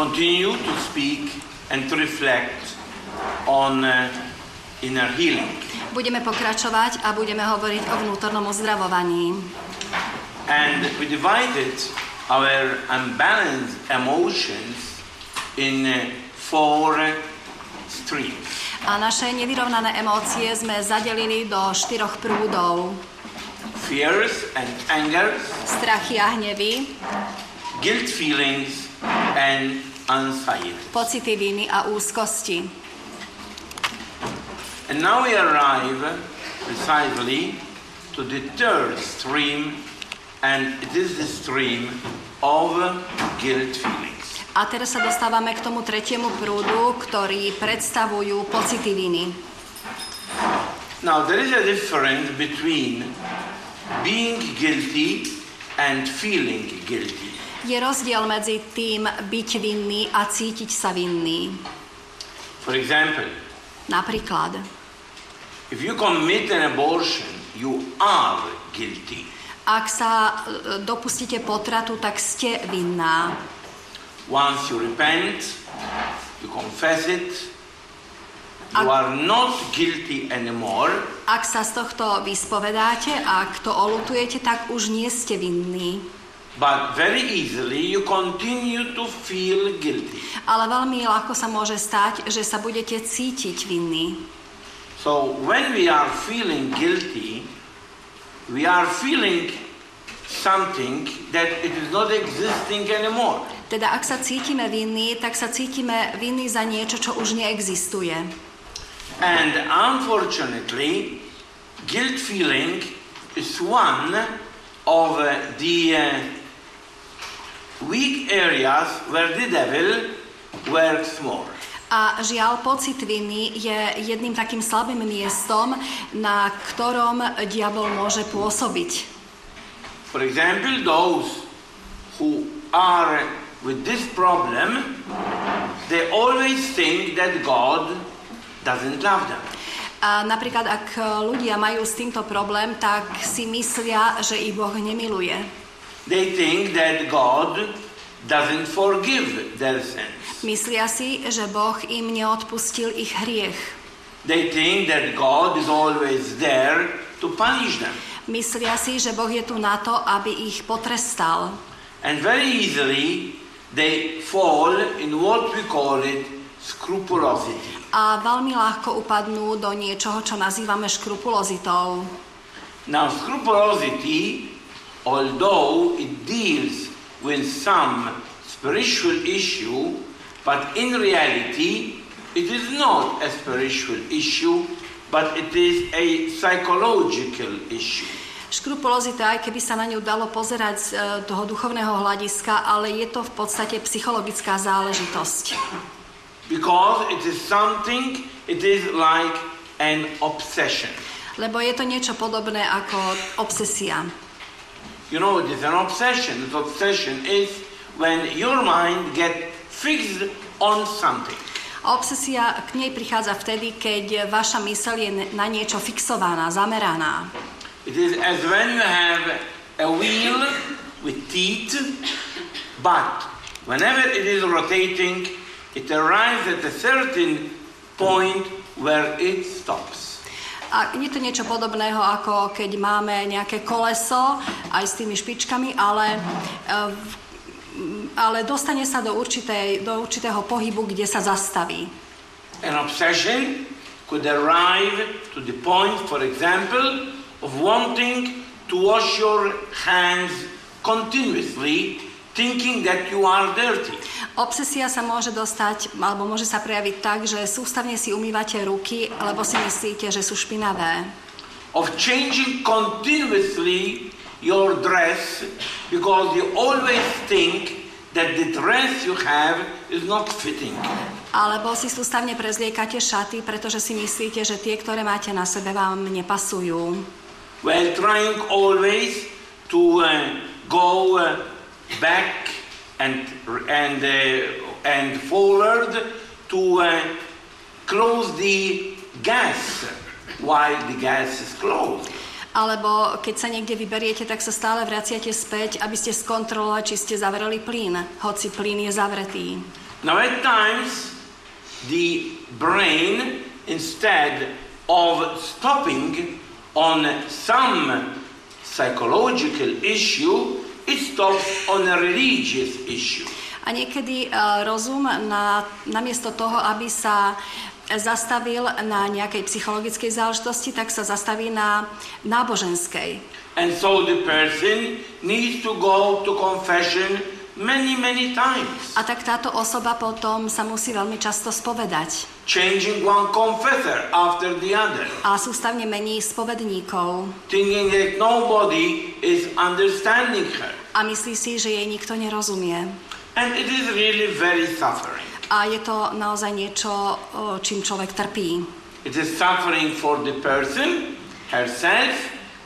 continue to speak and to reflect on uh, inner healing. Budeme pokračovať a budeme hovoriť o vnútornom uzdravovaní. And we divided our unbalanced emotions in uh, four streams. A naše nevyrovnané emócie sme zadelili do štyroch prúdov. Fears and anger, Strachy a hnevy, guilt feelings, and. Pocity viny a úzkosti. And now we arrive precisely to the third stream, and it is the stream of guilt feelings. A teraz sa dostávame k tomu tretiemu prúdu, ktorý predstavujú pocity viny. Now, there is a difference between being guilty and feeling guilty. Je rozdiel medzi tým byť vinný a cítiť sa vinný. For example, Napríklad, if you commit an abortion, you are guilty. ak sa e, dopustíte potratu, tak ste vinná. Once you repent, you confess it, you Ak- are not guilty anymore, Ak sa z tohto vyspovedáte, ak to olutujete, tak už nie ste vinní. But very easily you continue to feel guilty. Ale veľmi ľahko sa môže stať, že sa budete cítiť vinní. So when we are feeling guilty, we are feeling something that it is not existing anymore. Teda ak sa cítime vinní, tak sa cítime vinní za niečo, čo už neexistuje. And unfortunately, guilt feeling is one of uh, the uh, weak areas where the devil works more. A žiaľ, pocit viny je jedným takým slabým miestom, na ktorom diabol môže pôsobiť. For example, those who are with this problem, they always think that God doesn't love them. A napríklad, ak ľudia majú s týmto problém, tak si myslia, že ich Boh nemiluje. They think that God doesn't forgive their sins. Myslia si, že Boh im neodpustil ich hriech. They think that God is always there to punish them. Myslia si, že Boh je tu na to, aby ich potrestal. And very easily they fall in what we call it scrupulosity. A veľmi ľahko upadnú do niečoho, čo nazývame škrupulozitou. Now, scrupulosity, although it deals with some spiritual issue, but in reality, it is not a spiritual issue, but it is a psychological issue. Škrupulozita, aj keby sa na ňu dalo pozerať z e, toho duchovného hľadiska, ale je to v podstate psychologická záležitosť. Because it is something, it is like an obsession. Lebo je to niečo podobné ako obsesia. You know, it is an obsession. The obsession is when your mind get fixed on something. A obsesia k nej prichádza vtedy, keď vaša myseľ je na niečo fixovaná, zameraná. It is as when you have a wheel with teeth, but whenever it is rotating, it arrives at a certain point where it stops. A je to niečo podobného, ako keď máme nejaké koleso, aj s tými špičkami, ale, v- ale dostane sa do, určitej, do určitého pohybu, kde sa zastaví. An obsession could arrive to the point, for example, of wanting to wash your hands continuously, thinking that you are dirty. Obsesia sa môže dostať, alebo môže sa prejaviť tak, že sústavne si umývate ruky, lebo si myslíte, že sú špinavé. Of changing continuously your dress because you always think that the dress you have is not fitting. Alebo si sústavne prezliekate šaty, pretože si myslíte, že tie, ktoré máte na sebe, vám nepasujú. While trying always to uh, go uh, back and and uh, and forward to uh, close the gas while the gas is closed. Alebo keď sa niekde vyberiete, tak sa stále vraciate späť, aby ste skontrolovali, či ste zavreli plyn, hoci plyn je zavretý. Now, at times, the brain, instead of stopping on some psychological issue, it stops on a religious issue. A niekedy uh, rozum na, namiesto toho, aby sa zastavil na nejakej psychologickej záležitosti, tak sa zastaví na náboženskej. And so the person needs to go to confession many, many times. A tak táto osoba potom sa musí veľmi často spovedať. Changing one confessor after the other. A sústavne mení spovedníkov. Thinking that nobody is understanding her. A myslí si, že jej nikto nerozumie. And it is really very suffering. A je to naozaj niečo, čím človek trpí. It is suffering for the person, herself,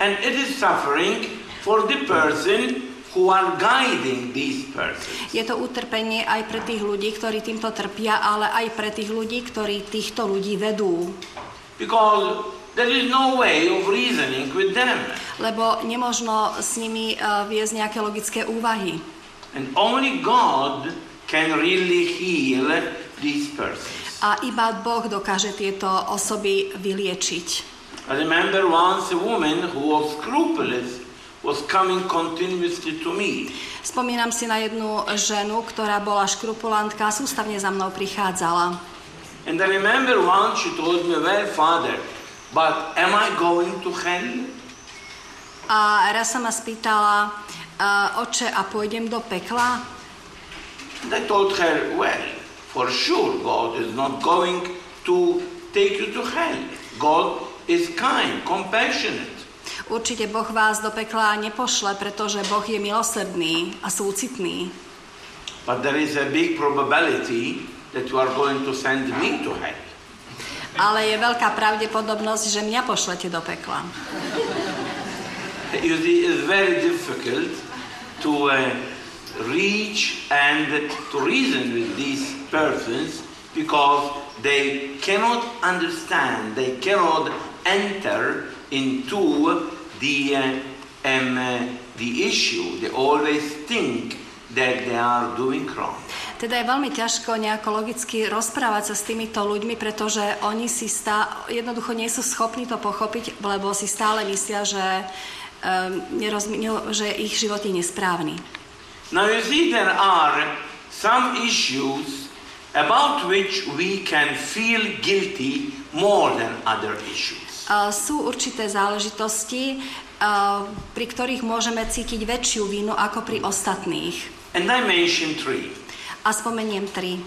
and it is suffering for the person who are guiding these persons. Je to utrpenie aj pre tých ľudí, ktorí týmto trpia, ale aj pre tých ľudí, ktorí týchto ľudí vedú. Because there is no way of reasoning with them. Lebo nemožno s nimi uh, viesť nejaké logické úvahy. And only God can really heal these persons. A iba Boh dokáže tieto osoby vyliečiť. I remember once a woman who was scrupulous was coming continuously to me. Spomínam si na jednu ženu, ktorá bola škrupulantka a sústavne za mnou prichádzala. And I remember once she told me, well, father, but am I going to hell? A raz sa ma spýtala, uh, oče, a pôjdem do pekla? And I told her, well, for sure God is not going to take you to hell. God is kind, compassionate. Určite Boh vás do pekla nepošle, pretože Boh je milosrdný a súcitný. But there is a big probability that you are going to send me to hell. Ale je veľká pravdepodobnosť, že mňa pošlete do pekla. You see, it's very difficult to uh, reach and to reason with these persons because they cannot understand, they cannot enter into the, uh, um, uh, the issue. They always think that they are doing wrong. Teda je veľmi ťažko nejako logicky rozprávať sa s týmito ľuďmi, pretože oni si stá, jednoducho nie sú schopní to pochopiť, lebo si stále myslia, že, um, nerozmi- že ich život je nesprávny. Now you see there are some issues about which we can feel guilty more than other issues. Uh, sú určité záležitosti, uh, pri ktorých môžeme cítiť väčšiu vinu ako pri ostatných. And I mention three. A spomeniem tri.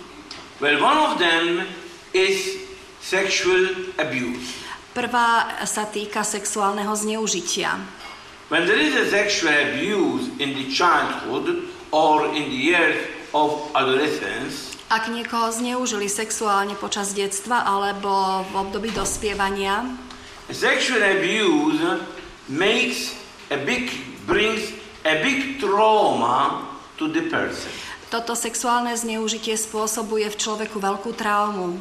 Well, one of them is sexual abuse. Prvá sa týka sexuálneho zneužitia. When there is a sexual abuse in the childhood or in the years of adolescence, Ak niekoho zneužili sexuálne počas detstva alebo v období dospievania, sexual abuse makes a big brings a big trauma to the person. Toto sexuálne zneužitie spôsobuje v človeku veľkú traumu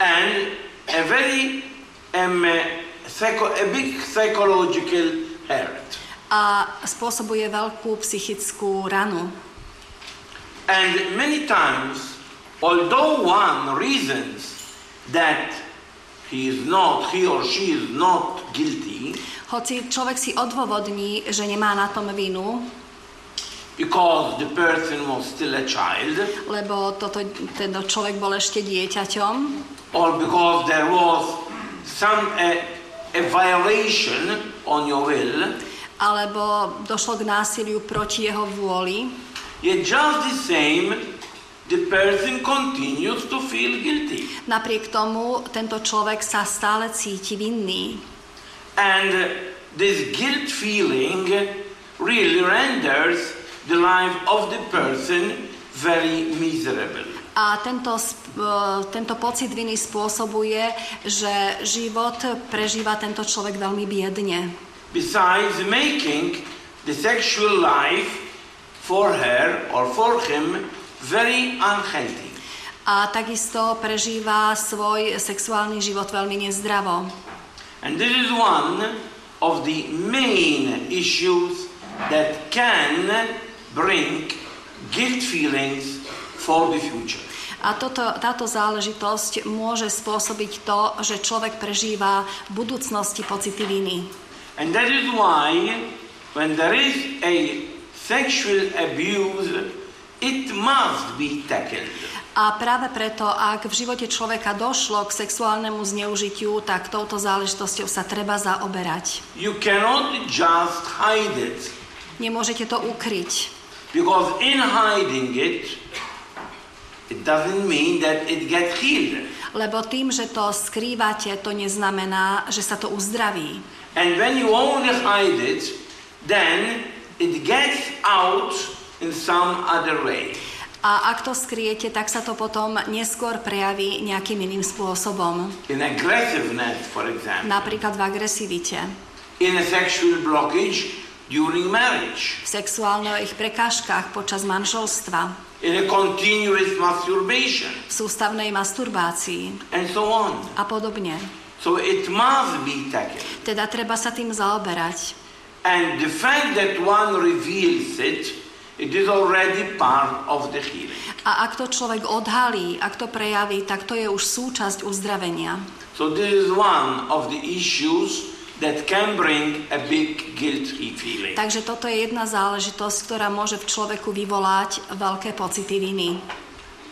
and a very um, psycho, a big psychological hurt. a spôsobuje veľkú psychickú ranu. And many times, although one reasons that he is not, he or she is not guilty, Hoci človek si odôvodní, že nemá na tom vinu, because the person was still a child, lebo toto, tento človek bol ešte dieťaťom, or because there was some a, a violation on your will, alebo došlo k násiliu proti jeho vôli, yet just the same, the person continues to feel guilty. napriek tomu tento človek sa stále cíti vinný. And this guilt feeling really renders the life of the person very miserable. A tento, e, tento pocit viny spôsobuje, že život prežíva tento človek veľmi biedne. Besides making the sexual life for her or for him very unhealthy. A takisto prežíva svoj sexuálny život veľmi nezdravo. And this is one of the main issues that can bring guilt feelings for the future. A toto, táto záležitosť môže spôsobiť to, že človek prežíva v budúcnosti pocity viny. And that is why when there is a sexual abuse, it must be tackled. A práve preto, ak v živote človeka došlo k sexuálnemu zneužitiu, tak touto záležitosťou sa treba zaoberať. You cannot just hide it. Nemôžete to ukryť, Because in hiding it, it doesn't mean that it gets healed. lebo tým, že to skrývate, to neznamená, že sa to uzdraví. And when you only hide it, then it gets out in some other way. A ak to skryjete, tak sa to potom neskôr prejaví nejakým iným spôsobom. In aggressiveness, for example. Napríklad v agresivite, In a sexual blockage during marriage. v sexuálnych prekážkach počas manželstva, In a continuous masturbation. v sústavnej masturbácii And so on. a podobne. So it must be tackled. Teda treba sa tým zaoberať. And the fact that one reveals it, it is already part of the healing. A ak to človek odhalí, ak to prejaví, tak to je už súčasť uzdravenia. So this is one of the issues that can bring a big guilty feeling. Takže toto je jedna záležitosť, ktorá môže v človeku vyvolať veľké pocity viny.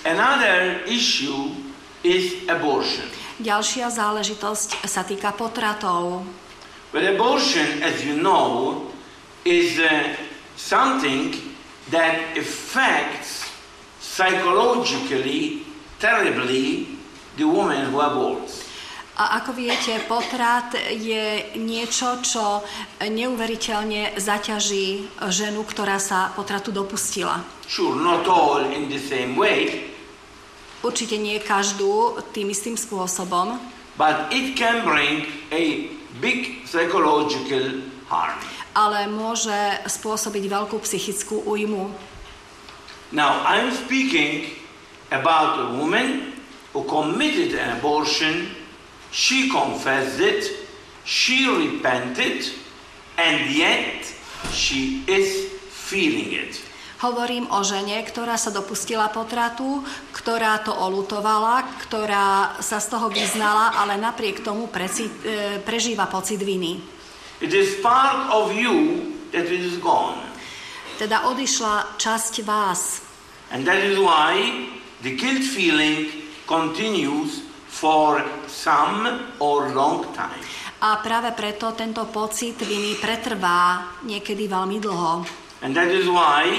Another issue is abortion. Ďalšia záležitosť sa týka potratov. But abortion, as you know, is uh, something that affects psychologically terribly the woman who aborts. A ako viete, potrat je niečo, čo neuveriteľne zaťaží ženu, ktorá sa potratu dopustila. Sure, not all in the same way, Určite nie každú tým istým spôsobom, but it can bring a big psychological harm. ale môže spôsobiť veľkú psychickú újmu. Now, I'm speaking about a woman who committed an abortion, she confessed it, she repented, and yet she is feeling it. Hovorím o žene, ktorá sa dopustila potratu, ktorá to olutovala, ktorá sa z toho vyznala, ale napriek tomu preci, e, prežíva pocit viny. It is part of you that it is gone. Teda odišla časť vás. And that is why the guilt feeling continues for some or long time. A práve preto tento pocit viny pretrvá niekedy veľmi dlho. And that is why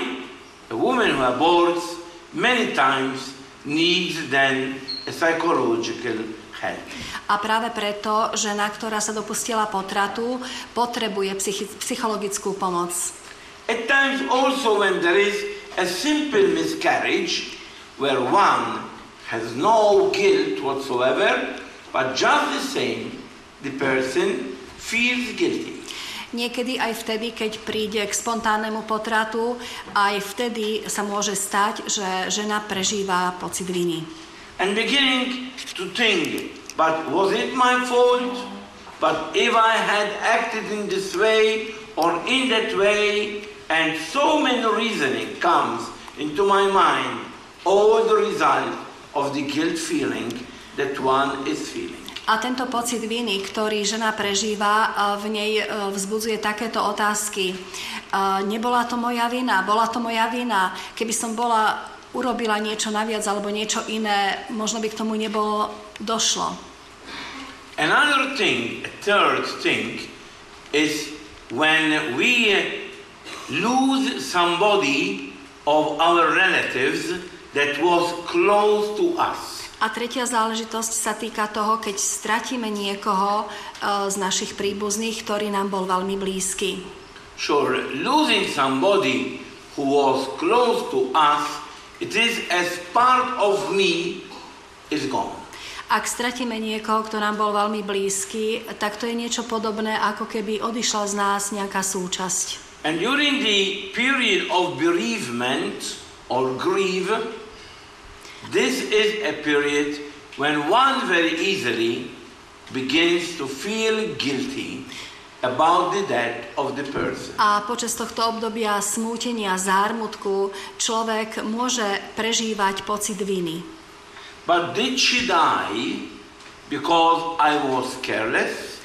a woman who aborts many times needs then a psychological help. A práve preto žena, ktorá sa dopustila potratu, potrebuje psychi- psychologickú pomoc. At times also when there is a simple miscarriage where one has no guilt whatsoever, but just the same, the person feels guilty. Niekedy aj vtedy, keď príde k spontánnemu potratu, aj vtedy sa môže stať, že žena prežíva pocit viny. And beginning to think, but was it my fault? But if I had acted in this way or in that way, and so many reasoning comes into my mind, all the result of the guilt feeling that one is feeling. A tento pocit viny, ktorý žena prežíva, a v nej e, vzbudzuje takéto otázky. E, Nebola to moja vina, bola to moja vina. Keby som bola urobila niečo naviac alebo niečo iné, možno by k tomu nebolo došlo. Another thing, a third thing, is when we lose somebody of our relatives that was close to us. A tretia záležitosť sa týka toho, keď stratíme niekoho e, z našich príbuzných, ktorý nám bol veľmi blízky. Sure, losing somebody who was close to us, it is as part of me is gone. Ak stratíme niekoho, kto nám bol veľmi blízky, tak to je niečo podobné, ako keby odišla z nás nejaká súčasť. And during the period of bereavement or grief, this is a period when one very easily begins to feel guilty about the death of the person. A počas tohto obdobia smútenia, zármutku, človek môže prežívať pocit viny. But did she die because I was careless?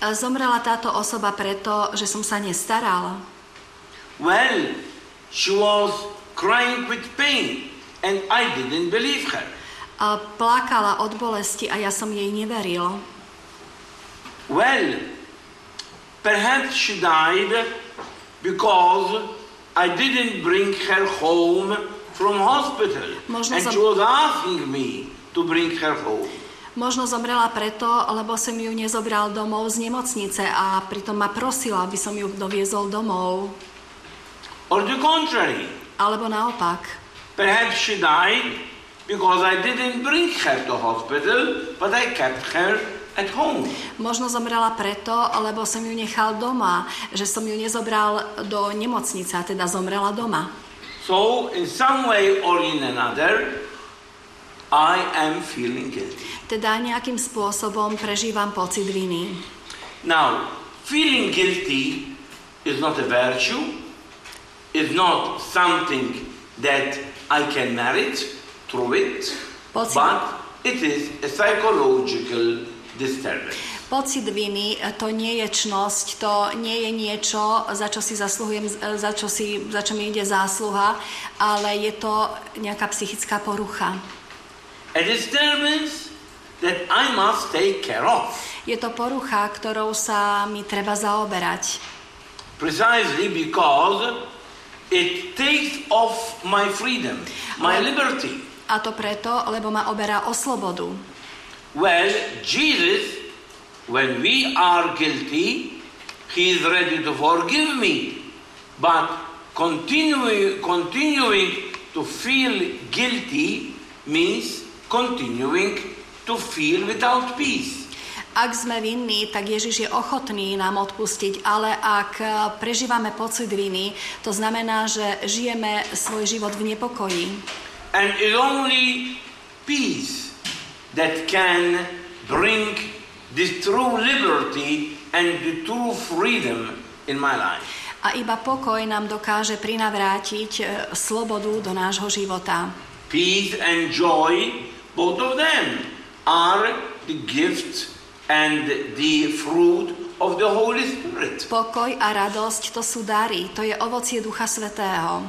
E, Zomrela táto osoba preto, že som sa nestaral. Well, she was crying with pain, and I didn't believe her. A plakala od bolesti a ja som jej neveril. Well, perhaps she died because I didn't bring her home from hospital. Možno and som- she was asking me to bring her home. Možno zomrela preto, lebo som ju nezobral domov z nemocnice a pritom ma prosila, aby som ju doviezol domov. Or the contrary, Alebo naopak. Perhaps she died because I didn't bring her to hospital, but I kept her at home. Možno zomrela preto, lebo som ju nechal doma, že som ju nezobral do nemocnice, a teda zomrela doma. So, in some way or in another, I am feeling guilty. Teda nejakým spôsobom prežívam pocit viny. Now, feeling guilty is not a virtue, is not something that I can merit through it, Pocit- but it is a psychological disturbance. Pocit viny e, to nie je čnosť, to nie je niečo, za čo si zasluhujem, e, za čo, si, za čo mi ide zásluha, ale je to nejaká psychická porucha. A disturbance that I must take care of, Je to porucha, ktorou sa mi treba zaoberať. precisely because it takes off my freedom, my liberty. A to preto, lebo ma oberá o slobodu. Well, Jesus, when we are guilty, he is ready to forgive me. But continuing, continuing to feel guilty means continuing to feel without peace. Ak sme vinní, tak Ježiš je ochotný nám odpustiť, ale ak e, prežívame pocit viny, to znamená, že žijeme svoj život v nepokoji. And it's only peace that can bring this true liberty and the true freedom in my life. A iba pokoj nám dokáže prinavrátiť e, slobodu do nášho života. Peace and joy, both of them, are the gift and the fruit of the Holy Spirit. Pokoj a radosť to sú dary, to je ovocie Ducha Svetého.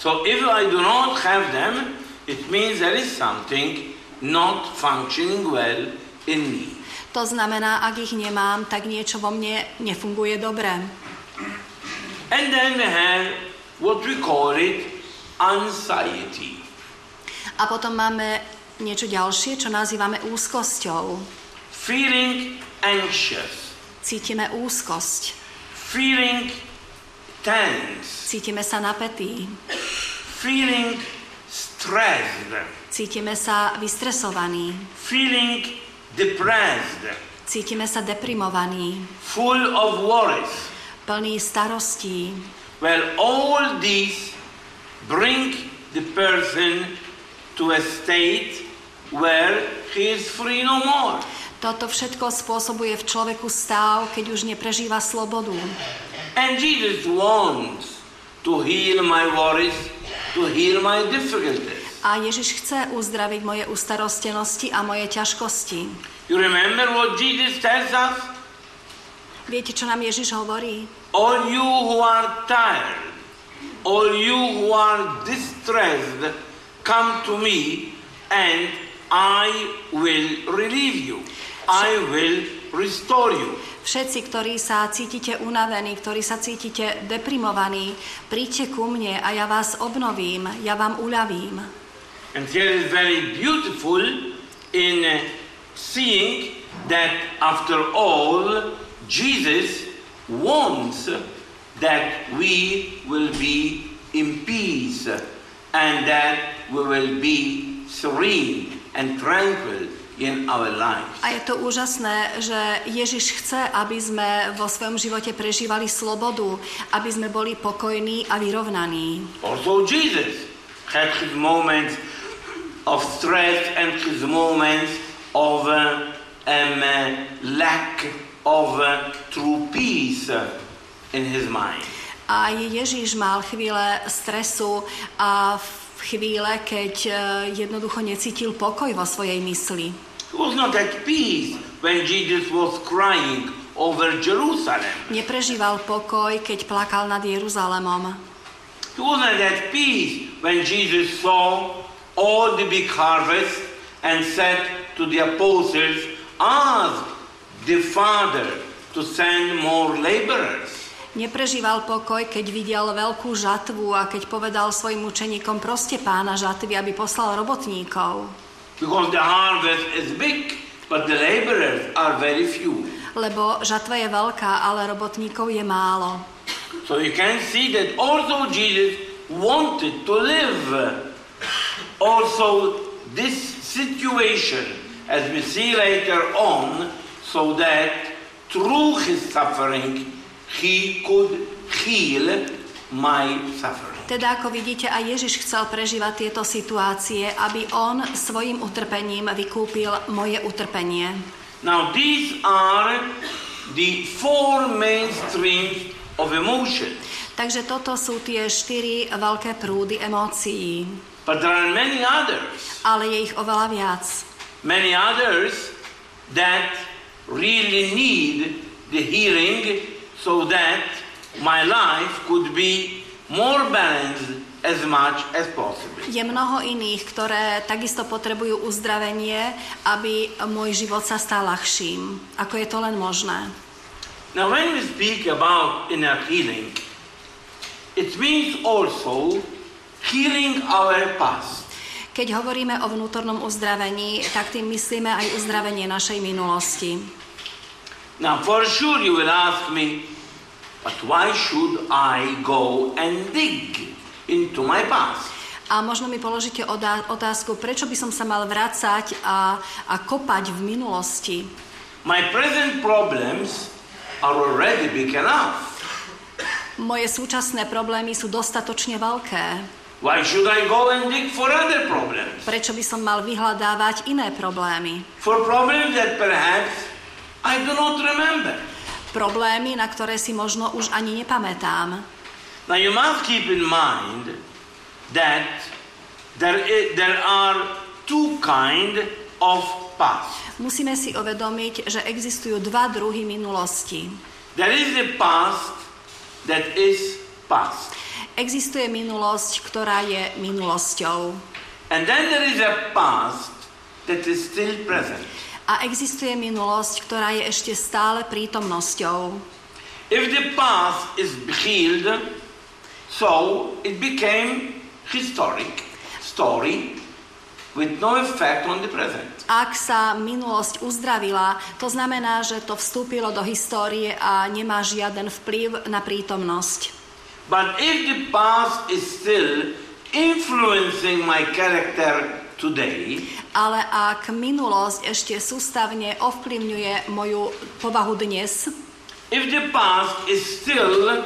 So if I do not have them, it means there is something not functioning well in me. To znamená, ak ich nemám, tak niečo vo mne nefunguje dobre. And then we have what we call it anxiety. A potom máme niečo ďalšie, čo nazývame úzkosťou. Feeling anxious, Cítime úzkosť, feeling tense, cítime sa napätí, feeling stressed, cítime sa vystresovaní, feeling depressed, cítime sa deprimovaní, full of worries. plní starostí. Well, all these bring the person to a state where he is free no more. Toto všetko spôsobuje v človeku stav, keď už neprežíva slobodu. And Jesus wants to heal my worries, to heal my difficulties. A Ježiš chce uzdraviť moje ustarostenosti a moje ťažkosti. You remember what Jesus tells us? Viete, čo nám Ježiš hovorí? All you who are tired, all you who are distressed, come to me and I will relieve you. I will restore you. Všetci, ktorí sa cítite unavení, ktorí sa cítite deprimovaní, príďte ku mne a ja vás obnovím, ja vám uľavím. And here is very beautiful in uh, seeing that after all, Jesus wants that we will be in peace and that we will be serene and tranquil in our lives. A je to úžasné, že Ježiš chce, aby sme vo svojom živote prežívali slobodu, aby sme boli pokojní a vyrovnaní. Also, Jesus had his moments of stress and his moments of um, lack of true peace in his mind. Aj Ježiš mal chvíle stresu a v chvíle, keď e, jednoducho necítil pokoj vo svojej mysli. He was not at peace when Jesus was crying over Jerusalem. Neprežíval pokoj, keď plakal nad Jeruzalemom. He wasn't at peace when Jesus saw all the big harvest and said to the apostles, Ask the Father to send more laborers. Neprežíval pokoj, keď videl veľkú žatvu a keď povedal svojim učeníkom, proste pána žatvy, aby poslal robotníkov. Because the harvest is big, but the laborers are very few. Lebo žatva je veľká, ale robotníkov je málo. So you can see that also Jesus wanted to live. Also, this situation, as we see later on, so that through his suffering, he could heal my suffering. Teda ako vidíte, aj Ježiš chcel prežívať tieto situácie, aby on svojim utrpením vykúpil moje utrpenie. Now, these are the four main streams of emotion. Takže toto sú tie štyri veľké prúdy emócií. But there are many others. Ale je ich oveľa viac. Many others that really need the healing so that my life could be more balanced as much as possible. Je mnoho iných, ktoré takisto potrebujú uzdravenie, aby môj život sa stal ľahším, ako je to len možné. Now, when we speak about inner healing, it means also healing our past. Keď hovoríme o vnútornom uzdravení, tak tým myslíme aj uzdravenie našej minulosti. Now, for sure, you will ask me, but why should I go and dig into my past? A možno mi položíte otázku, prečo by som sa mal vrácať a, a kopať v minulosti. My present problems are already big enough. Moje súčasné problémy sú dostatočne veľké. Why should I go and dig for other problems? Prečo by som mal vyhľadávať iné problémy? For problems that perhaps I do not remember. Problémy, na ktoré si možno už ani nepamätám. Now you must keep in mind that there, i- there are two kind of past. Musíme si uvedomiť, že existujú dva druhy minulosti. There is the past that is past. Existuje minulosť, ktorá je minulosťou. And then there is a past that is still present. A existuje minulosť, ktorá je ešte stále prítomnosťou. If the past is healed, so it became historic story with no effect on the present. Ak sa minulosť uzdravila, to znamená, že to vstúpilo do histórie a nemá žiaden vplyv na prítomnosť. But if the past is still influencing my character today, Ale ak minulosť ešte sústavne ovplyvňuje moju povahu dnes, if the past is still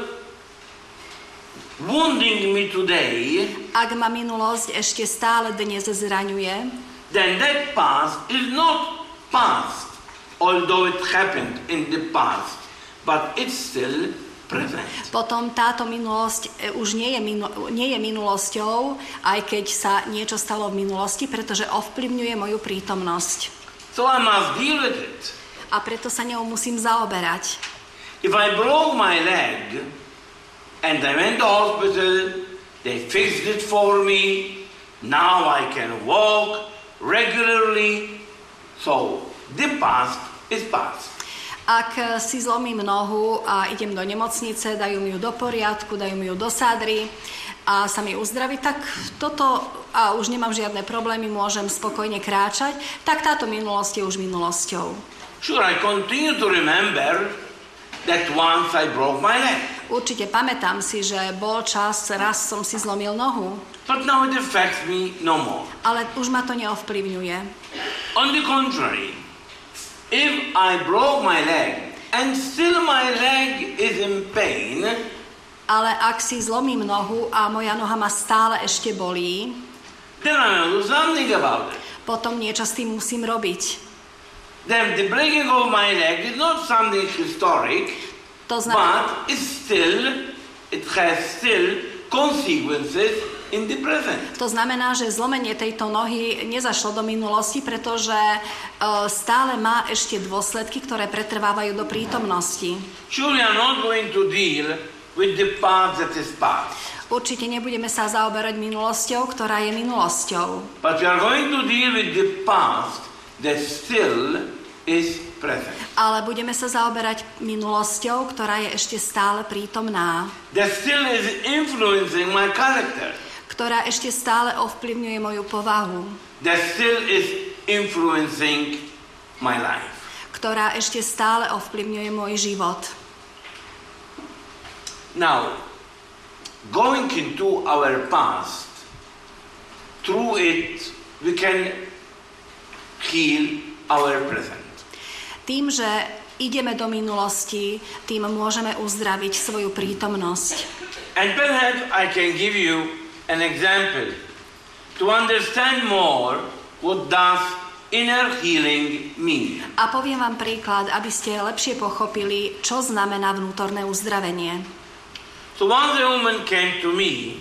wounding me today, ak ma minulosť ešte stále dnes zraňuje, then that past is not past, although it happened in the past, but it's still present. potom táto minulosť e, už nie je, minu, nie je minulosťou, aj keď sa niečo stalo v minulosti, pretože ovplyvňuje moju prítomnosť. So I must deal with it. A preto sa ňou musím zaoberať. If I broke my leg and I went to hospital, they fixed it for me, now I can walk regularly. So the past is past. Ak si zlomím nohu a idem do nemocnice, dajú mi ju do poriadku, dajú mi ju do sádry a sa mi uzdraví, tak toto a už nemám žiadne problémy, môžem spokojne kráčať, tak táto minulosť je už minulosťou. Sure, I continue to remember that once I broke my leg. Určite pamätám si, že bol čas, raz som si zlomil nohu, But now it affects me no more. ale už ma to neovplyvňuje. On the contrary, if I broke my leg and still my leg is in pain, Ale ak si zlomím nohu a moja noha ma stále ešte bolí, then I do something about it. potom niečo s tým musím robiť. Then the breaking of my leg is not something historic, To znamená, but it's still, it has still consequences in the present. To znamená, že zlomenie tejto nohy nezašlo do minulosti, pretože e, stále má ešte dôsledky, ktoré pretrvávajú do prítomnosti. Sure, we are not going to deal with the past that is past. Určite nebudeme sa zaoberať minulosťou, ktorá je minulosťou. But we are going to deal with the past that still is present. Ale budeme sa zaoberať minulosťou, ktorá je ešte stále prítomná. That still is influencing my character. Ktorá ešte stále ovplyvňuje moju povahu. That still is influencing my life. Ktorá ešte stále ovplyvňuje môj život. Now, going into our past, through it we can heal our present. Tým, že ideme do minulosti, tým môžeme uzdraviť svoju prítomnosť. And perhaps I can give you an example to understand more what does inner healing mean. A poviem vám príklad, aby ste lepšie pochopili, čo znamená vnútorné uzdravenie. So once a woman came to me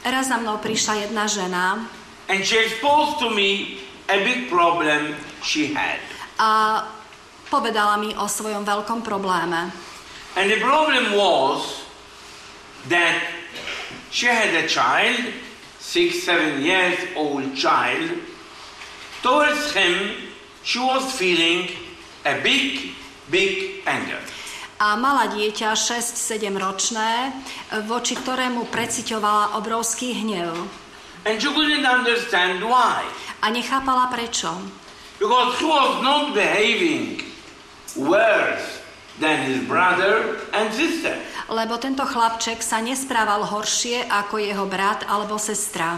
Raz za mnou prišla jedna žena and she exposed to me a big problem she had. a povedala mi o svojom veľkom probléme. And the problem was that she had a child, six, seven years old child. Towards him, she was feeling a big, big anger. A mala dieťa 6-7 ročné, voči ktorému preciťovala obrovský hnev. And she couldn't understand why. A nechápala prečo. Because he was not behaving worse than his brother and sister. Lebo tento chlapček sa nesprával horšie ako jeho brat alebo sestra.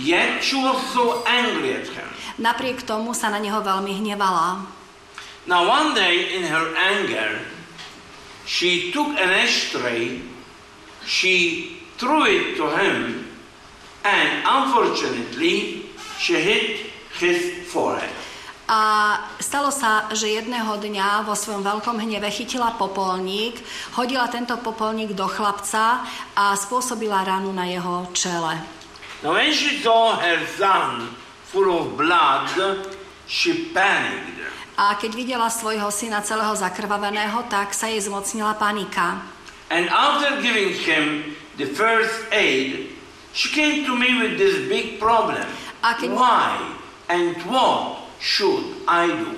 Yet she was so angry at him. Napriek tomu sa na neho veľmi hnevala. Now, one day in her anger, she took an ashtray, she threw it to him, and unfortunately, she hit his forehead. A stalo sa, že jedného dňa vo svojom veľkom hneve chytila popolník, hodila tento popolník do chlapca a spôsobila ranu na jeho čele. Now, when she saw her son full of blood, she panicked. A keď videla svojho syna celého zakrvaveného, tak sa jej zmocnila panika. And after giving him the first aid, she came to me with this big problem. A keď- Why and what should I do?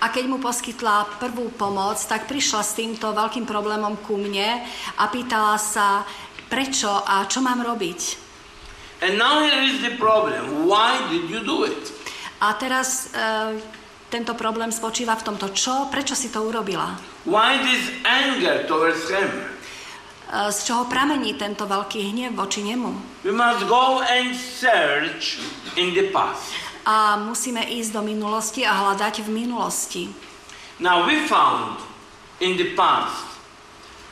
A keď mu poskytla prvú pomoc, tak prišla s týmto veľkým problémom ku mne a pýtala sa, prečo a čo mám robiť. And now here is the problem. Why did you do it? A teraz e, tento problém spočíva v tomto, čo, prečo si to urobila. Why this anger towards him? E, z čoho pramení tento veľký hnev voči nemu. We must go and search in the past. A musíme ísť do minulosti a hľadať v minulosti. Now we found in the past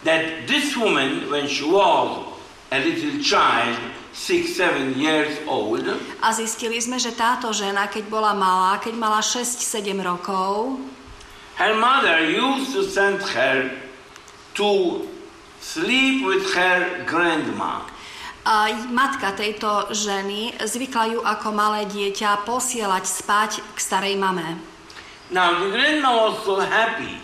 that this woman, when she was a little child, six, seven years old, A zistili sme, že táto žena, keď bola malá, keď mala 6-7 rokov, her mother used to send her to sleep with her grandma. A matka tejto ženy zvykla ju ako malé dieťa posielať spať k starej mame. Now the grandma was so happy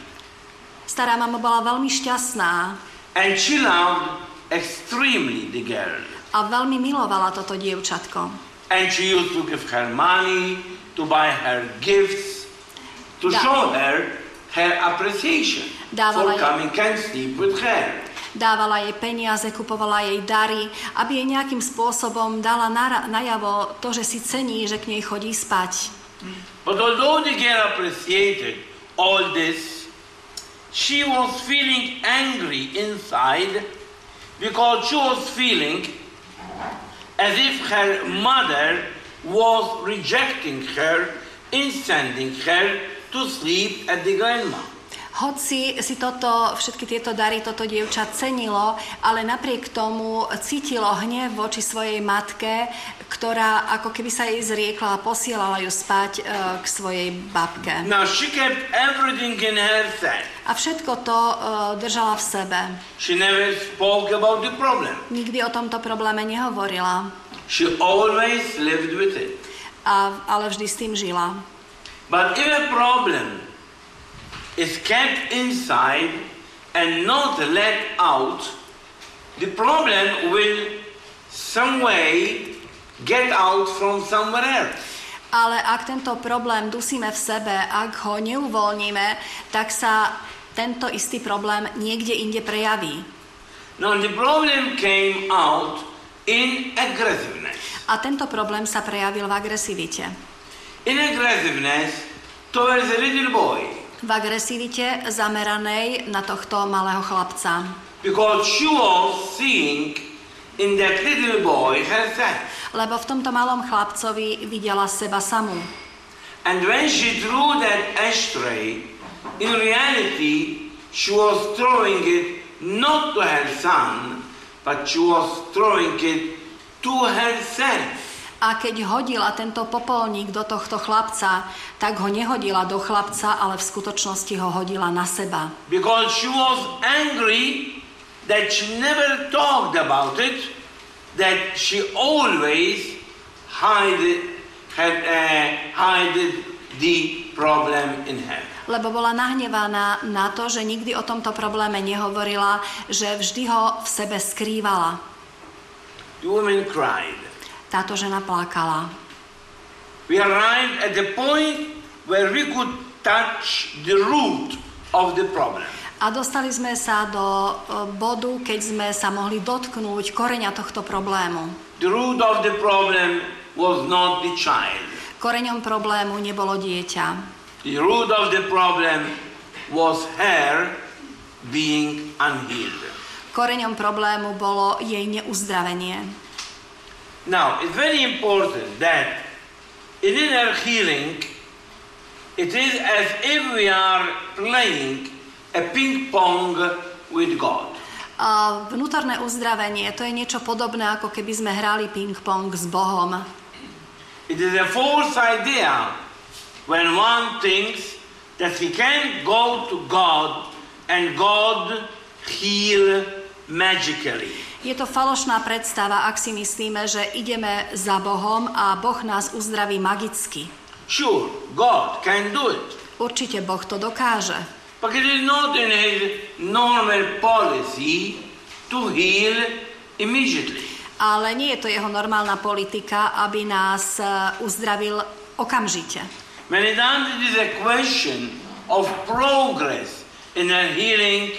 Stará mama bola veľmi šťastná and she loved extremely the girl. a veľmi milovala toto dievčatko. And she used to give her money to buy her gifts to Da- show her her appreciation Dávala for jej- coming and sleep with her. Dávala jej peniaze, kupovala jej dary, aby jej nejakým spôsobom dala najavo to, že si cení, že k nej chodí spať. But although girl appreciated all this, she was feeling angry inside because she was feeling as if her mother was rejecting her in sending her to sleep at the grandma. Hoci si toto, všetky tieto dary toto dievča cenilo, ale napriek tomu cítilo hnev voči svojej matke, ktorá ako keby sa jej zriekla a posielala ju spať e, k svojej babke. Now she kept everything in herself. A všetko to e, držala v sebe. She never spoke about the problem. Nikdy o tomto probléme nehovorila. She always lived with it. a, ale vždy s tým žila. But if a problem is kept inside and not let out, the problem will some way get out from somewhere else. Ale ak tento problém dusíme v sebe, ak ho neuvoľníme, tak sa tento istý problém niekde inde prejaví. Now the problem came out in aggressiveness. A tento problém sa prejavil v agresivite. In aggressiveness towards a little boy. V agresivite zameranej na tohto malého chlapca. Because in that little boy herself. Lebo v tomto malom chlapcovi videla seba samú. And when she threw that ashtray, in reality, she was throwing it not to her son, but she was throwing it to herself. A keď hodila tento popolník do tohto chlapca, tak ho nehodila do chlapca, ale v skutočnosti ho hodila na seba. Because she was angry that she never talked about it, that she always hid, had, uh, hid the problem in her. Lebo bola nahnevaná na to, že nikdy o tomto probléme nehovorila, že vždy ho v sebe skrývala. The woman cried. Táto žena plakala. We arrived at the point where we could touch the root of the problem. A dostali sme sa do e, bodu, keď sme sa mohli dotknúť koreňa tohto problému. The root of the problem was not the child. Koreňom problému nebolo dieťa. The root of the problem was her being unhealed. Koreňom problému bolo jej neuzdravenie. Now, it's very important that in inner healing, it is as if we are playing a ping pong with God. A vnútorné uzdravenie, to je niečo podobné, ako keby sme hrali ping-pong s Bohom. It is a false idea when one thinks that he can go to God and God heal magically. Je to falošná predstava, ak si myslíme, že ideme za Bohom a Boh nás uzdraví magicky. Sure, God can do it. Určite Boh to dokáže. But it is not in his normal policy to heal immediately. Ale nie je to jeho normálna politika, aby nás e, uzdravil okamžite. Many times it is a question of progress in a healing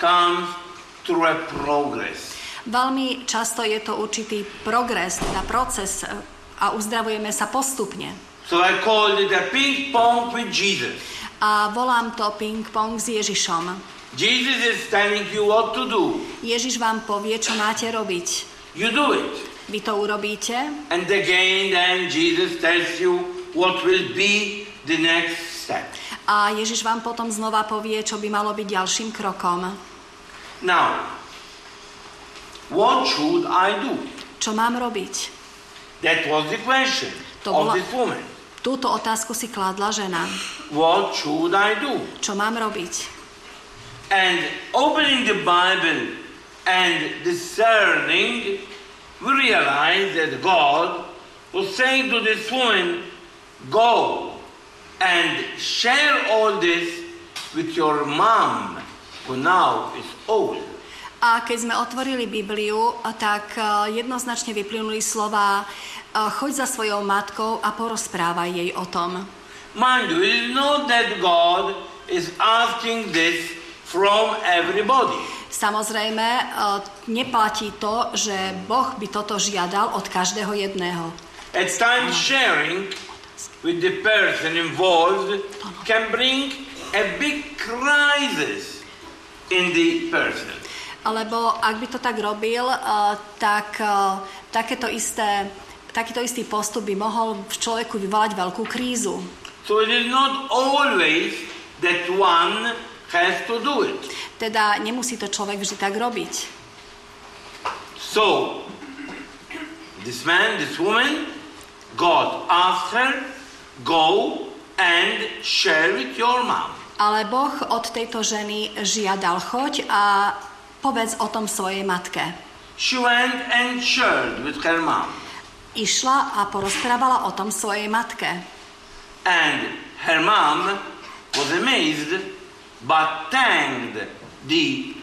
comes through a progress. Veľmi často je to určitý progres, teda proces e, a uzdravujeme sa postupne. So I called it a ping pong with Jesus. A volám to ping-pong s Ježišom. Jesus is telling you what to do. Ježiš vám povie, čo máte robiť. You do it. Vy to urobíte And again, then Jesus tells you what will be the next step. a Ježiš vám potom znova povie, čo by malo byť ďalším krokom. Now, what should I do? Čo mám robiť? That was the question To of bola- this woman. Túto otázku si kladla žena. What should I do? Čo mám robiť? And opening the Bible and discerning, we realize that God was saying to this woman, Go and share all this with your mom, who now is old. A keď sme otvorili Bibliu, tak eh, jednoznačne vyplynuli slova eh, choď za svojou matkou a porozprávaj jej o tom. Mind you, is not that God is asking this from everybody. Samozrejme, eh, neplatí to, že Boh by toto žiadal od každého jedného. At times, sharing with the person involved can bring a big crisis in the person. Lebo ak by to tak robil, eh, tak eh, takéto isté, takýto istý postup by mohol v človeku vyvolať veľkú krízu. So it is not always that one has to do it. Teda nemusí to človek vždy tak robiť. So, this man, this woman, God asked her, go and share with your mom. Ale Boh od tejto ženy žiadal choď a povedz o tom svojej matke. She went and shared with her mom. išla a porozprávala o tom svojej matke. And her mom was amazed but thanked the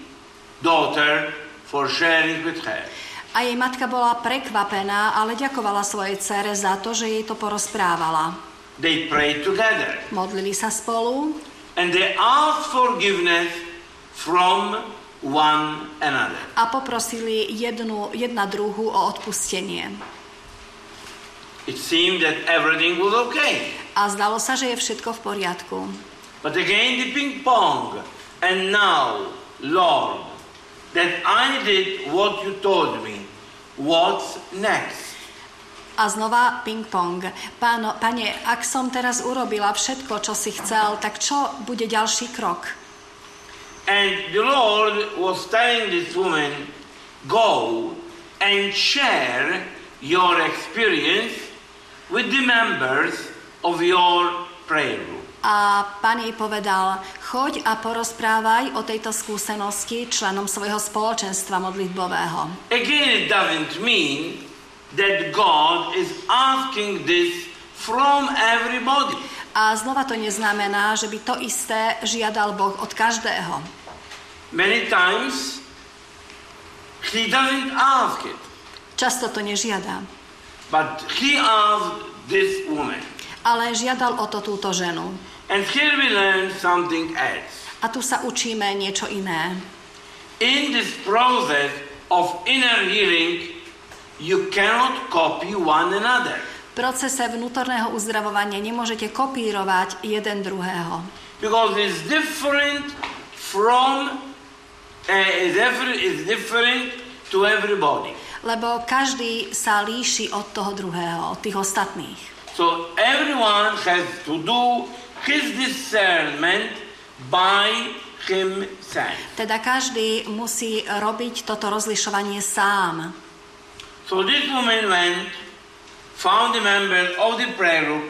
daughter for sharing with her. A jej matka bola prekvapená, ale ďakovala svojej cere za to, že jej to porozprávala. They prayed together Modlili sa spolu and they asked forgiveness from one another. a poprosili jednu, jedna druhu o odpustenie. It seemed that everything was okay. A zdalo sa, že je všetko v poriadku. But again the ping pong. And now, Lord, that I did what you told me. What's next? A znova ping-pong. Páno, pane, ak som teraz urobila všetko, čo si chcel, tak čo bude ďalší krok? And the Lord was telling this woman, go and share your experience with the members of your prayer group. A pán jej povedal, choď a porozprávaj o tejto skúsenosti členom svojho spoločenstva modlitbového. Again, it doesn't mean that God is asking this from everybody. A znova to neznamená, že by to isté žiadal Boh od každého. Many times, He doesn't ask it, Často to nežiada. but He asked this woman. Ale žiadal o to túto ženu. And here we learn something else. A tu sa učíme niečo iné. In this process of inner healing, you cannot copy one another. V procese vnútorného uzdravovania nemôžete kopírovať jeden druhého. Because it's different from, Lebo každý sa líši od toho druhého, od tých ostatných. So everyone has to do his discernment by himself. Teda každý musí robiť toto rozlišovanie sám. So this woman went, found the members of the prayer group,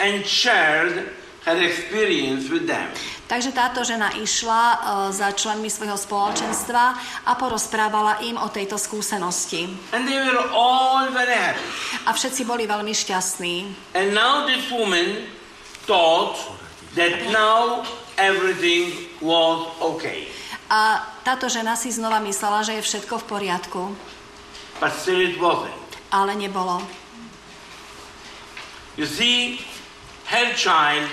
and shared her experience with them. Takže táto žena išla e, za členmi svojho spoločenstva a porozprávala im o tejto skúsenosti. And they were all very happy. A všetci boli veľmi šťastní. And now this woman thought that now everything was okay. A táto žena si znova myslela, že je všetko v poriadku, But still it wasn't. ale nebolo. You see, her child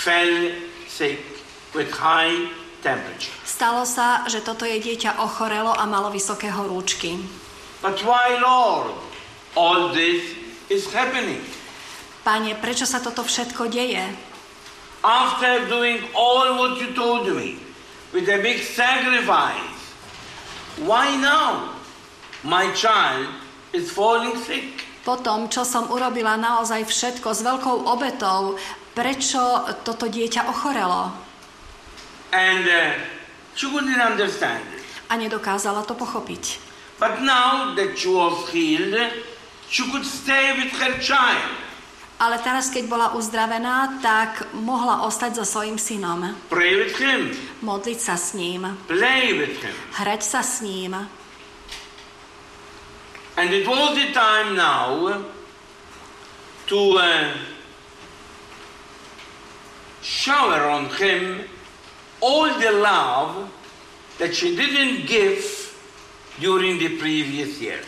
fell sick with high temperature. Stalo sa, že toto jej dieťa ochorelo a malo vysoké horúčky. But why, Lord, all this is happening? Pane, prečo sa toto všetko deje? After doing all what you told me, with a big sacrifice, why now my child is falling sick? Po tom, čo som urobila naozaj všetko s veľkou obetou, prečo toto dieťa ochorelo? And uh, she couldn't understand. A nedokázala to pochopiť. But now that she was healed, she could stay with her child, Ale teraz, keď bola uzdravená, tak mohla ostať so svojím synom. pray with him, Modliť sa s ním, play with him. hrať sa s ním. And it was the time now to uh, shower on him all the love that she didn't give during the previous year.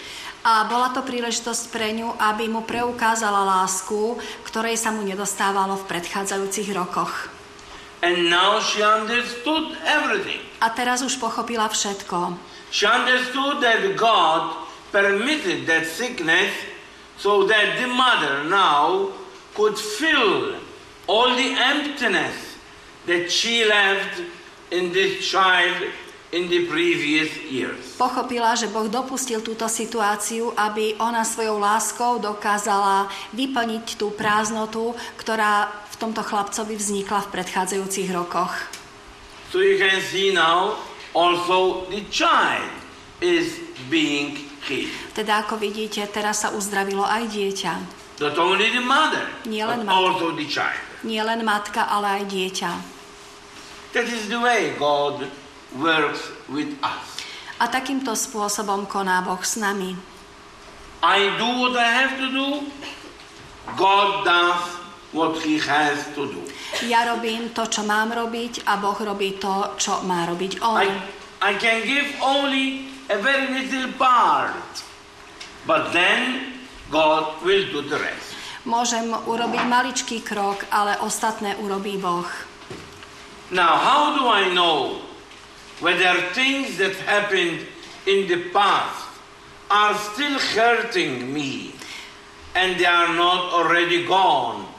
A bola to príležitosť pre ňu, aby mu preukázala lásku, ktorej sa mu nedostávalo v predchádzajúcich rokoch. And now she understood everything. A teraz už pochopila všetko. She understood that God permitted that sickness so that the mother now could fill all the emptiness that she left in this child in the previous years. Pochopila, že Boh dopustil túto situáciu, aby ona svojou láskou dokázala vyplniť tú prázdnotu, ktorá v tomto chlapcovi vznikla v predchádzajúcich rokoch. So you can see now also the child is being healed. Teda ako vidíte, teraz sa uzdravilo aj dieťa. Not only the mother, Nie len but matka. also the child. Nie len matka, ale aj dieťa. That is the way God works with us. A takýmto spôsobom koná Boh s nami. I do what I have to do, God does what he has to do. Ja robím to, čo mám robiť a Boh robí to, čo má robiť On. I, I can give only a very little part, but then God will do the rest. Môžem urobiť maličký krok, ale ostatné urobí Boh. Now, how do I know whether things that happened in the past are still hurting me and they are not already gone?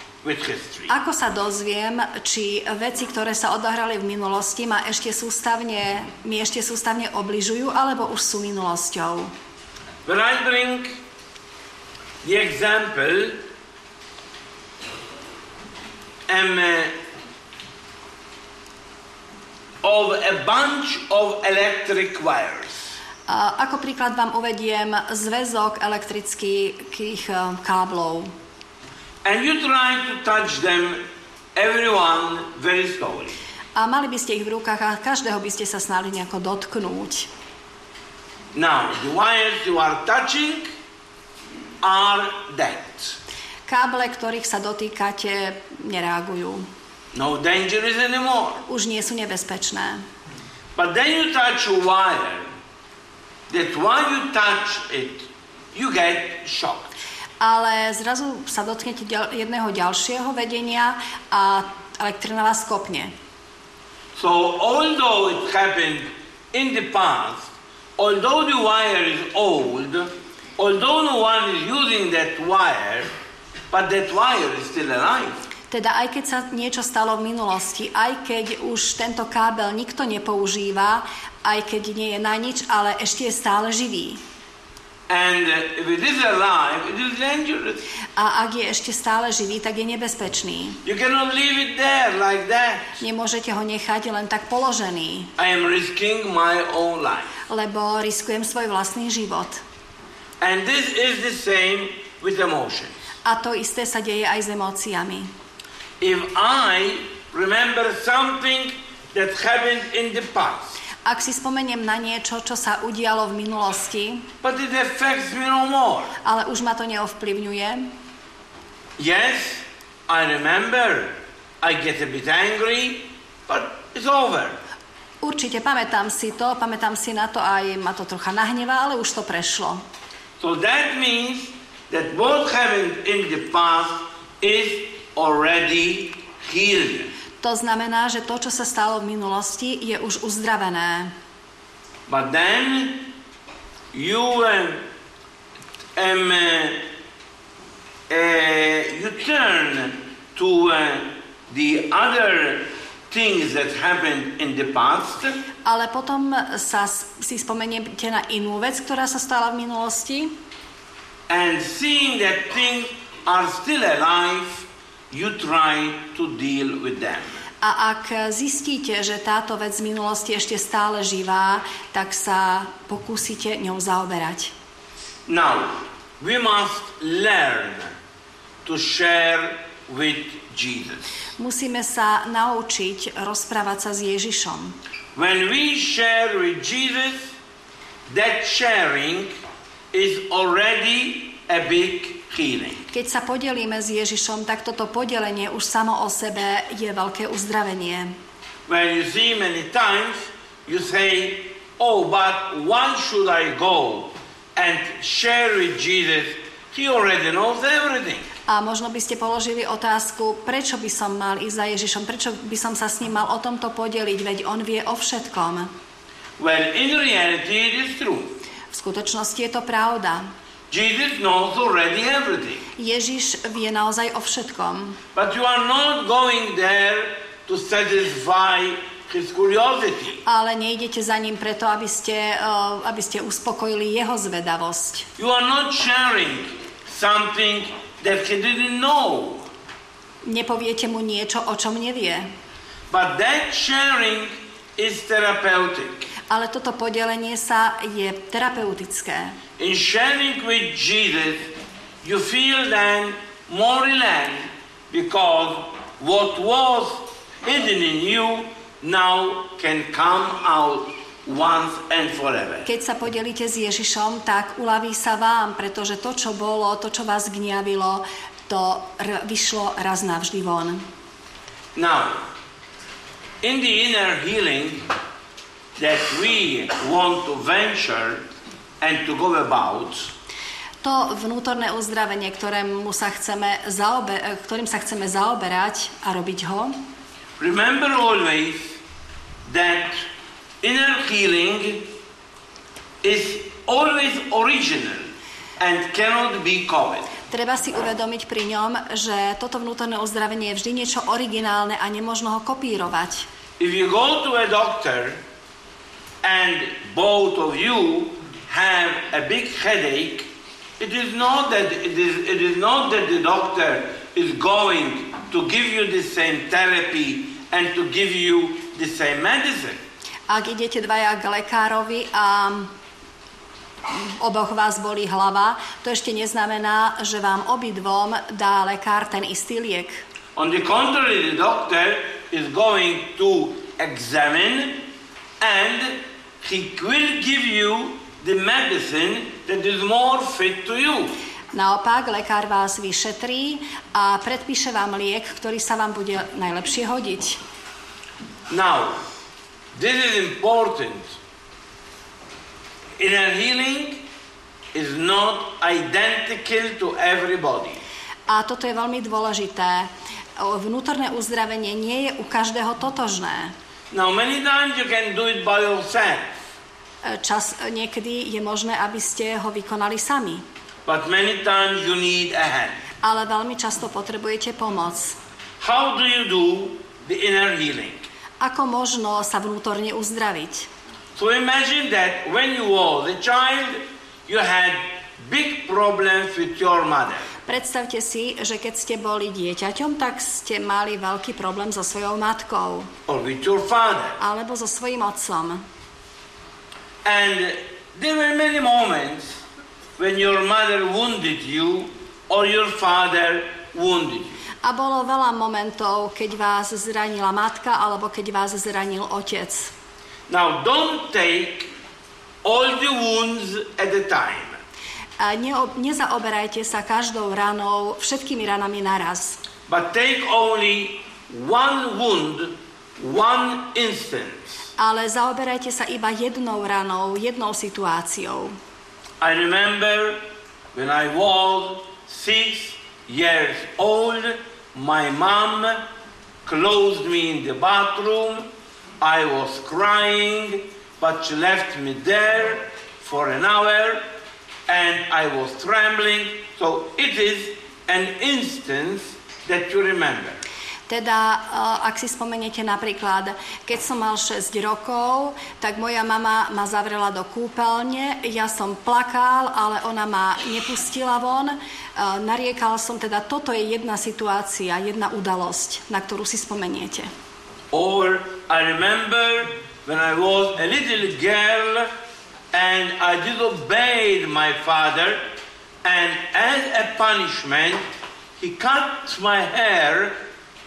Ako sa dozviem, či veci, ktoré sa odohrali v minulosti, ma ešte sústavne, mi ešte sústavne obližujú, alebo už sú minulosťou? When I bring the example um, uh, of a bunch of electric wires. A Ako príklad vám uvediem zväzok elektrických eh, káblov. And you try to touch them, everyone, very slowly. A mali by ste ich v rukách a každého by ste sa snali nejako dotknúť. Now, the wires you are touching are dead. Káble, ktorých sa dotýkate, nereagujú. No dangerous anymore. Už nie sú nebezpečné. But then you touch a wire that while you touch it, you get shocked. Ale zrazu sa dotknete jedného ďalšieho vedenia a elektrina vás kopne. So although it happened in the past, although the wire is old, although no one is using that wire, but that wire is still alive. Teda aj keď sa niečo stalo v minulosti, aj keď už tento kábel nikto nepoužíva, aj keď nie je na nič, ale ešte je stále živý. And uh, if it is alive, it is dangerous. A ak je ešte stále živý, tak je nebezpečný. You cannot leave it there like that. Nemôžete ho nechať len tak položený, I am risking my own life. lebo riskujem svoj vlastný život. And this is the same with emotions. A to isté sa deje aj s emóciami. If I remember something that happened in the past, Ak si spomeniem na niečo, čo sa udialo v minulosti, but it affects me no more. ale už ma to neovplyvňuje, Yes, I remember. I get a bit angry, but it's over. určite pamätám si to, pamätám si na to aj ma to trocha nahnevá, ale už to prešlo. So that means that what happened in the past is already healed. To znamená, že to, čo sa stalo v minulosti, je už uzdravené. But then you um, uh, uh, you turn to uh, the other things that happened in the past, Ale potom sa si spomeniete na inú vec, ktorá sa stala v minulosti and seeing that things are still alive, you try to deal with them. a ak zistíte, že táto vec z minulosti ešte stále živá, tak sa pokúsite ňou zaoberať. Now, we must learn to share with Jesus. Musíme sa naučiť rozprávať sa s Ježišom. When we share with Jesus, that sharing is already a big healing. Keď sa podelíme s Ježišom, tak toto podelenie už samo o sebe je veľké uzdravenie. When you see many times, you say, Oh, but why should I go and share with Jesus? He already knows everything. A možno by ste položili otázku, prečo by som mal ísť za Ježišom, prečo by som sa s ním mal o tomto podeliť, veď on vie o všetkom. Well, in reality, it is true. V skutočnosti je to pravda. Jesus knows already everything. Ježiš vie naozaj o všetkom. But you are not going there to satisfy his curiosity. Ale nejdete za ním preto, aby ste, uh, aby ste uspokojili jeho zvedavosť. You are not sharing something that he didn't know. Nepoviete mu niečo, o čom nevie. But that sharing is therapeutic. Ale toto podelenie sa je terapeutické. In sharing with Jesus, you feel then more relaxed because what was hidden in you now can come out once and forever. Keď sa podelíte s Ježišom, tak uľaví sa vám, pretože to, čo bolo, to, čo vás gniavilo, to r- vyšlo raz navždy von. Now, in the inner healing that we want to venture and to go about, To vnútorné uzdravenie, ktorému sa chceme zaobe- eh, ktorým sa chceme zaoberať a robiť ho, remember always that inner healing is always original and cannot be copied. treba si uvedomiť pri ňom, že toto vnútorné uzdravenie je vždy niečo originálne a nemožno ho kopírovať. If you go to a doctor and both of you have a big headache, it is not that it is, it is not that the doctor is going to give you the same therapy and to give you the same medicine. Ak idete dvaja k lekárovi a oboch vás bolí hlava, to ešte neznamená, že vám obidvom dá lekár ten istý liek. On the contrary, the doctor is going to examine and he will give you the medicine that is more fit to you. Naopak, lekár vás vyšetrí a predpíše vám liek, ktorý sa vám bude najlepšie hodiť. Now, this is important. Inner healing is not identical to everybody. A toto je veľmi dôležité. Vnútorné uzdravenie nie je u každého totožné. Now, many times you can do it by yourself, E, Čas e, niekedy je možné, aby ste ho vykonali sami. but many times you need a hand. Ale veľmi často potrebujete pomoc. How do you do the inner healing? Ako možno sa vnútorne uzdraviť? So imagine that when you were a child, you had big problems with your mother. Predstavte si, že keď ste boli dieťaťom, tak ste mali veľký problém so svojou matkou or with your father. alebo so svojím otcom. And there were many moments when your mother wounded you or your father wounded you. A bolo veľa momentov, keď vás zranila matka alebo keď vás zranil otec. Now, don't take all the wounds at a time. A neo- nezaoberajte sa každou ranou, všetkými ranami naraz. But take only one wound, one instance. Ale zaoberajte sa iba jednou ranou, jednou situáciou. I remember when I was six years old, my mom closed me in the bathroom. I was crying, but she left me there for an hour and I was trembling. So it is an instance that you remember. Teda, eh, ak si spomeniete napríklad, keď som mal 6 rokov, tak moja mama ma zavrela do kúpeľne, ja som plakal, ale ona ma nepustila von. Eh, Nariekal som, teda toto je jedna situácia, jedna udalosť, na ktorú si spomeniete. Or I remember when I was a little girl and I disobeyed my father, and as a punishment, he cut my hair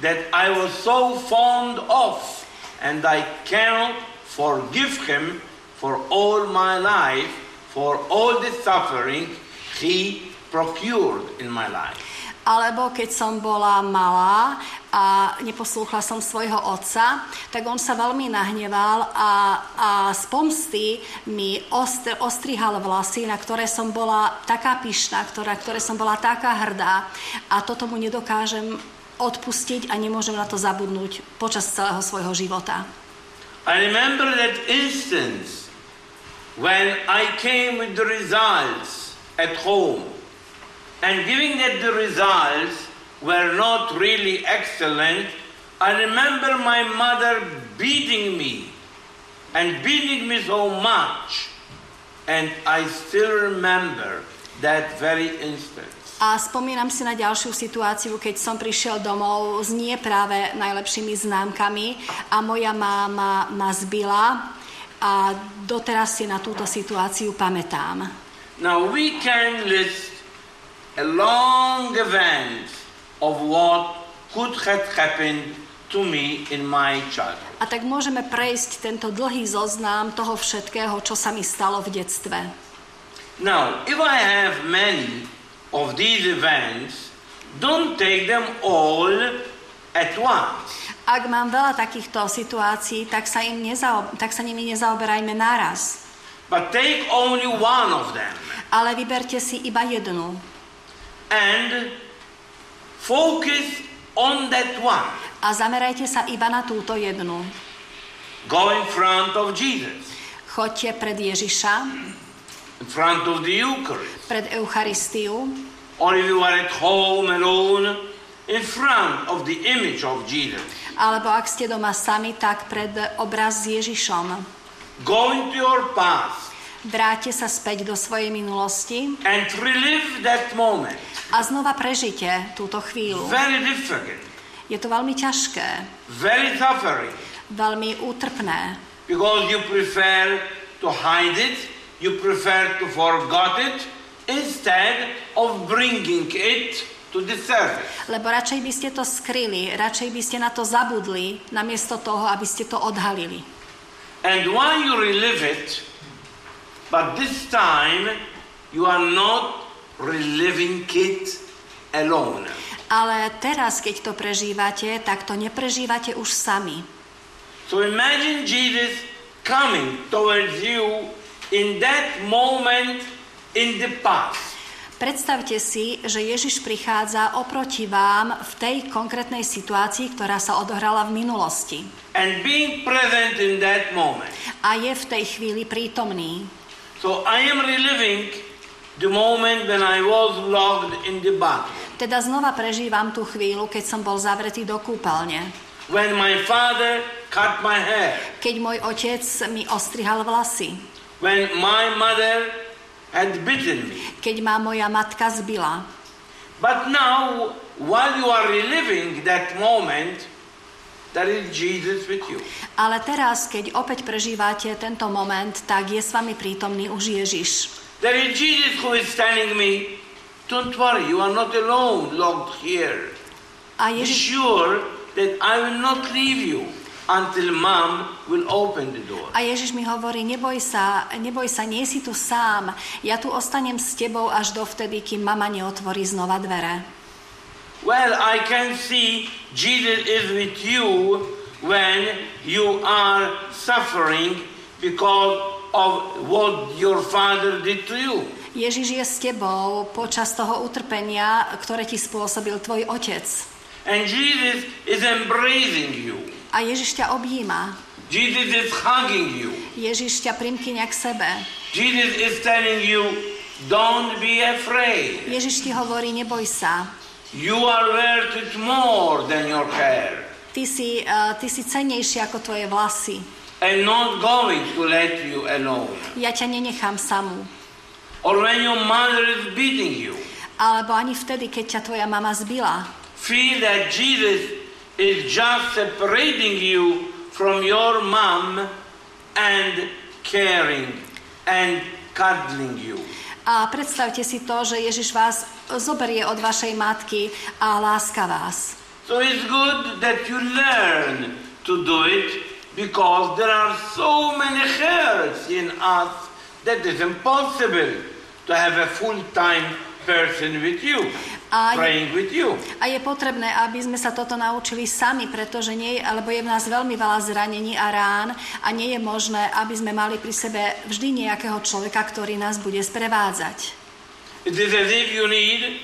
that I was so fond of, and I cannot forgive him for all my life, for all the suffering he procured in my life. Alebo keď som bola malá a neposlúchla som svojho otca, tak on sa veľmi nahneval a, a z pomsty mi ostr, ostrihal vlasy, na ktoré som bola taká pyšná, ktorá, ktoré som bola taká hrdá a toto mu nedokážem odpustiť a nemôžem na to zabudnúť počas celého svojho života. I remember that instance when I came with the results at home, and given that the results were not really excellent, I remember my mother beating me and beating me so much, and I still remember that very instance. A spomínam si na ďalšiu situáciu, keď som prišiel domov s nie práve najlepšími známkami a moja máma ma zbila a doteraz si na túto situáciu pamätám. Now we can list a long event of what could have happened to me in my childhood. A tak môžeme prejsť tento dlhý zoznam toho všetkého, čo sa mi stalo v detstve. Now, if I have many of these events, don't take them all at once. Ak mám veľa takýchto situácií, tak sa, im nezao- tak sa nimi nezaoberajme naraz. But take only one of them Ale vyberte si iba jednu and focus on that one. a zamerajte sa iba na túto jednu. Go in front of Jesus, Choďte pred Ježiša, in front of the Eucharist. pred Eucharistiu, Or if you are at home alone, in front of the image of Jesus. alebo ak ste doma sami, tak pred obraz s Ježišom. Go into your past Vráťte sa späť do svojej minulosti and relive that moment. a znova prežite túto chvíľu. Very difficult, Je to veľmi ťažké, very suffering, veľmi útrpné, because you prefer to hide it, you prefer to forget it, instead of bringing it lebo radšej by ste to skryli, radšej by ste na to zabudli, namiesto toho, aby ste to odhalili. And while you relive it, but this time you are not reliving it alone. Ale teraz, keď to prežívate, tak to neprežívate už sami. So imagine Jesus coming towards you in that moment in the past. Predstavte si, že Ježiš prichádza oproti vám v tej konkrétnej situácii, ktorá sa odohrala v minulosti. and being present in that moment. A je v tej chvíli prítomný. So I am reliving the moment when I was locked in the bathroom, Teda znova prežívam tú chvíľu, keď som bol zavretý do kúpeľne. when my father cut my hair, Keď môj otec mi ostrihal vlasy. when my mother had bitten me. Keď ma moja matka zbila. But now, while you are reliving that moment, there is Jesus with you. Ale teraz, keď opäť prežívate tento moment, tak je s vami prítomný už Ježiš. There is Jesus who is telling me, don't worry, you are not alone locked here. A Be Ježiš, sure that I will not leave you until mom will open the door. a Ježiš mi hovorí, neboj sa, neboj sa, nie si tu sám. Ja tu ostanem s tebou až dovtedy, kým mama neotvorí znova dvere. Well, I can see Jesus is with you when you are suffering because of what your father did to you. Ježiš je s tebou počas toho utrpenia, ktoré ti spôsobil tvoj otec. And Jesus is embracing you. A Ježiš ťa objíma. Jesus is hugging you. Ježiš ťa primkyňa k sebe. Jesus is telling you, don't be afraid. Ježiš ti hovorí, neboj sa. You are worth it more than your hair. Ty si, uh, ty si cenejší ako tvoje vlasy. I'm not going to let you alone. Ja ťa nenechám samú. Or when your mother is beating you, Alebo ani vtedy, keď ťa tvoja mama zbila. feel that Jesus is just separating you from your mom and caring and cuddling you. A predstavte si to, že Ježiš vás zoberie od vašej matky a láska vás. So it's good that you learn to do it because there are so many hairs in us that it's impossible to have a full-time person with you, A- you. A je potrebné, aby sme sa toto naučili sami, pretože nie, alebo je v nás veľmi veľa zranení a rán a nie je možné, aby sme mali pri sebe vždy nejakého človeka, ktorý nás bude sprevádzať. It is as if you need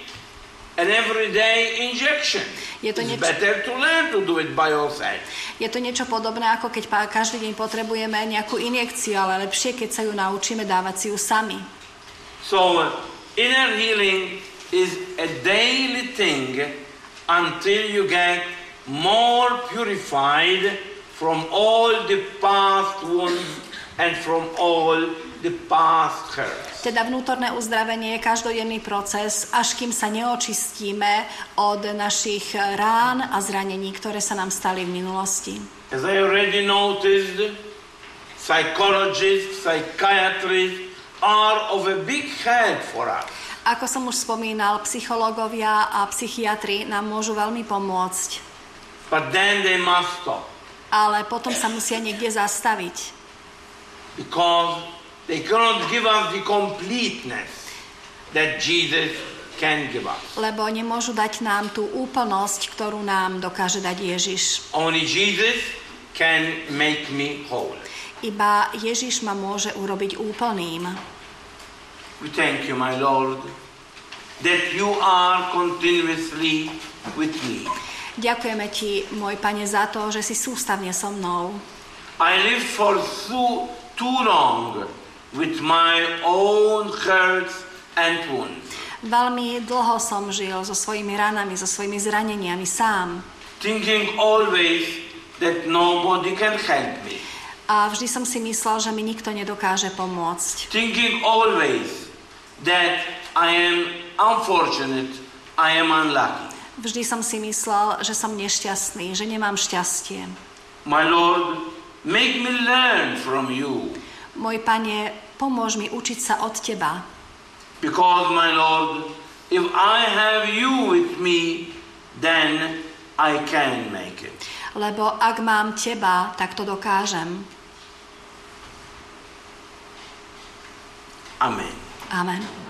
an everyday injection. Je to niečo- to to do. Je to niečo podobné, ako keď každý deň potrebujeme nejakú injekciu, ale lepšie, keď sa ju naučíme dávať si ju sami. So uh, inner healing is a daily thing until you get more purified from all the past wounds and from all the past hurts. Teda vnútorné uzdravenie je každodenný proces, až kým sa neočistíme od našich rán a zranení, ktoré sa nám stali v minulosti. As I already noticed, psychologists, psychiatrists are of a big help for us. Ako som už spomínal, psychológovia a psychiatri nám môžu veľmi pomôcť. But then they must stop ale potom sa musia niekde zastaviť. because they cannot give us the completeness that Jesus can give us. Lebo nemôžu dať nám tú úplnosť, ktorú nám dokáže dať Ježiš. Only Jesus can make me whole. Iba Ježiš ma môže urobiť úplným. We thank you, my Lord, that you are continuously with me. Ďakujeme ti, môj pane, za to, že si sústavne so mnou. I lived for too, too long with my own hurts and wounds, Veľmi dlho som žil so svojimi ranami, so svojimi zraneniami sám. thinking always that nobody can help me, A vždy som si myslel, že mi nikto nedokáže pomôcť. thinking always that I am unfortunate, I am unlucky. Vždy som si myslel, že som nešťastný, že nemám šťastie. My Lord, make me learn from you, Môj pane, pomôž mi učiť sa od teba. because, my Lord, if I have you with me, then I can make it. Lebo ak mám teba, tak to dokážem. Amen. Amen.